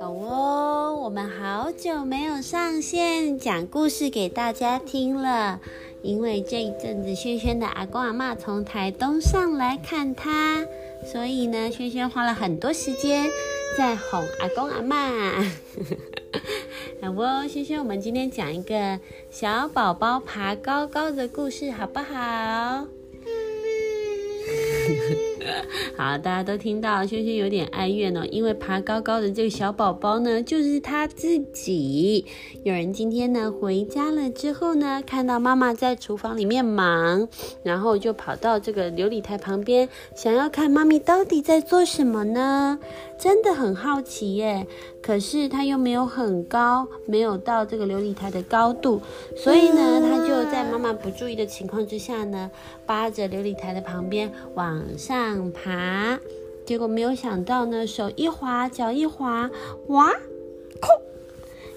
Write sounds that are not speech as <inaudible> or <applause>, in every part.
好哦，我们好久没有上线讲故事给大家听了，因为这一阵子轩轩的阿公阿妈从台东上来看他，所以呢，轩轩花了很多时间在哄阿公阿妈。<laughs> 好哦，轩轩，我们今天讲一个小宝宝爬高高的故事，好不好？<laughs> 好，大家都听到轩轩有点哀怨哦，因为爬高高的这个小宝宝呢，就是他自己。有人今天呢回家了之后呢，看到妈妈在厨房里面忙，然后就跑到这个琉璃台旁边，想要看妈咪到底在做什么呢？真的很好奇耶。可是他又没有很高，没有到这个琉璃台的高度，所以呢，他就在妈妈不注意的情况之下呢，扒着琉璃台的旁边往上爬。结果没有想到呢，手一滑，脚一滑，哇，空，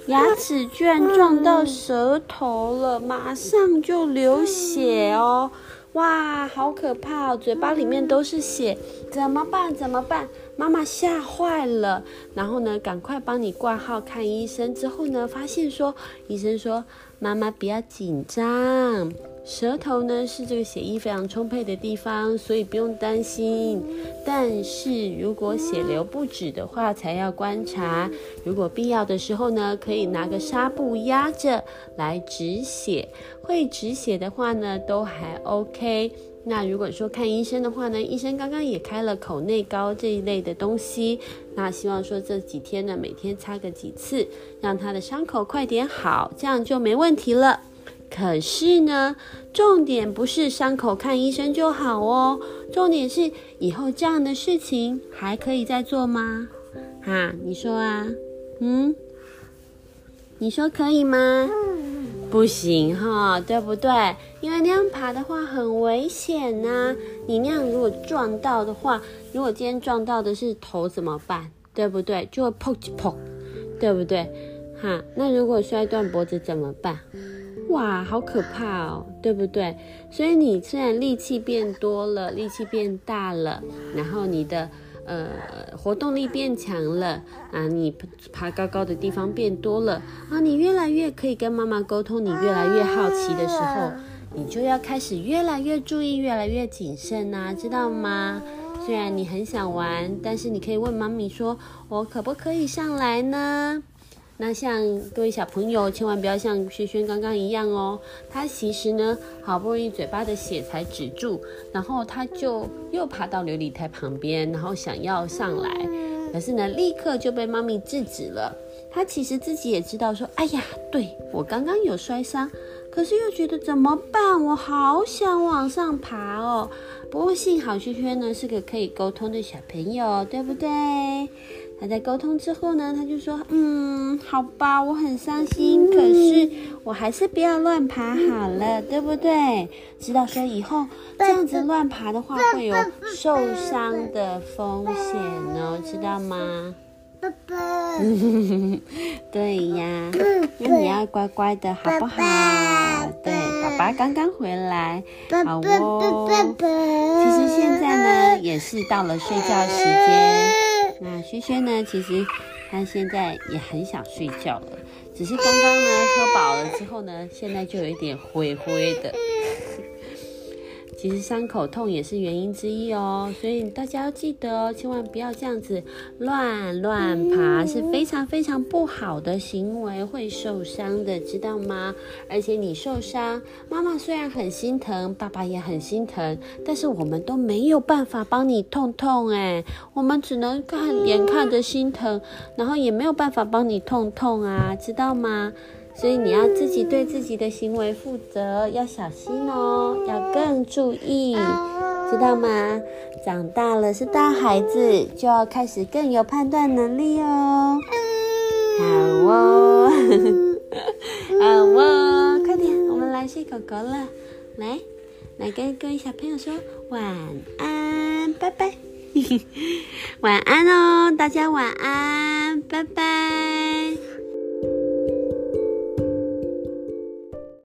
牙齿居然撞到舌头了，马上就流血哦。哇，好可怕哦！嘴巴里面都是血，怎么办？怎么办？妈妈吓坏了，然后呢，赶快帮你挂号看医生。之后呢，发现说，医生说，妈妈不要紧张，舌头呢是这个血液非常充沛的地方，所以不用担心。但是如果血流不止的话，才要观察。如果必要的时候呢，可以拿个纱布压着来止血。会止血的话呢，都还 OK。那如果说看医生的话呢，医生刚刚也开了口内膏这一类的东西。那希望说这几天呢，每天擦个几次，让他的伤口快点好，这样就没问题了。可是呢，重点不是伤口看医生就好哦，重点是以后这样的事情还可以再做吗？哈，你说啊，嗯，你说可以吗？不行哈，对不对？因为那样爬的话很危险呐。你那样如果撞到的话，如果今天撞到的是头怎么办？对不对？就会砰砰，对不对？哈，那如果摔断脖子怎么办？哇，好可怕哦，对不对？所以你虽然力气变多了，力气变大了，然后你的。呃，活动力变强了啊！你爬高高的地方变多了啊！你越来越可以跟妈妈沟通，你越来越好奇的时候，你就要开始越来越注意，越来越谨慎呐，知道吗？虽然你很想玩，但是你可以问妈咪说：“我可不可以上来呢？”那像各位小朋友，千万不要像轩轩刚刚一样哦。他其实呢，好不容易嘴巴的血才止住，然后他就又爬到琉璃台旁边，然后想要上来，可是呢，立刻就被妈咪制止了。他其实自己也知道说，哎呀，对我刚刚有摔伤，可是又觉得怎么办？我好想往上爬哦。不过幸好轩轩呢是个可以沟通的小朋友，对不对？他在沟通之后呢，他就说：“嗯，好吧，我很伤心，可是我还是不要乱爬好了，对不对？知道说以后这样子乱爬的话会有受伤的风险哦，知道吗？”爸爸，对 <laughs> 呀，那你要乖乖的好不好？对，爸爸刚刚回来，好哦。其实现在呢，也是到了睡觉时间。那轩轩呢？其实他现在也很想睡觉了，只是刚刚呢喝饱了之后呢，现在就有一点灰灰的。其实伤口痛也是原因之一哦，所以大家要记得哦，千万不要这样子乱乱爬，是非常非常不好的行为，会受伤的，知道吗？而且你受伤，妈妈虽然很心疼，爸爸也很心疼，但是我们都没有办法帮你痛痛哎，我们只能看眼看着心疼，然后也没有办法帮你痛痛啊，知道吗？所以你要自己对自己的行为负责，要小心哦，要更注意，知道吗？长大了是大孩子，就要开始更有判断能力哦。好哦，<laughs> 好哦，快点，我们来睡狗狗了。来，来跟各位小朋友说晚安，拜拜。<laughs> 晚安哦，大家晚安，拜拜。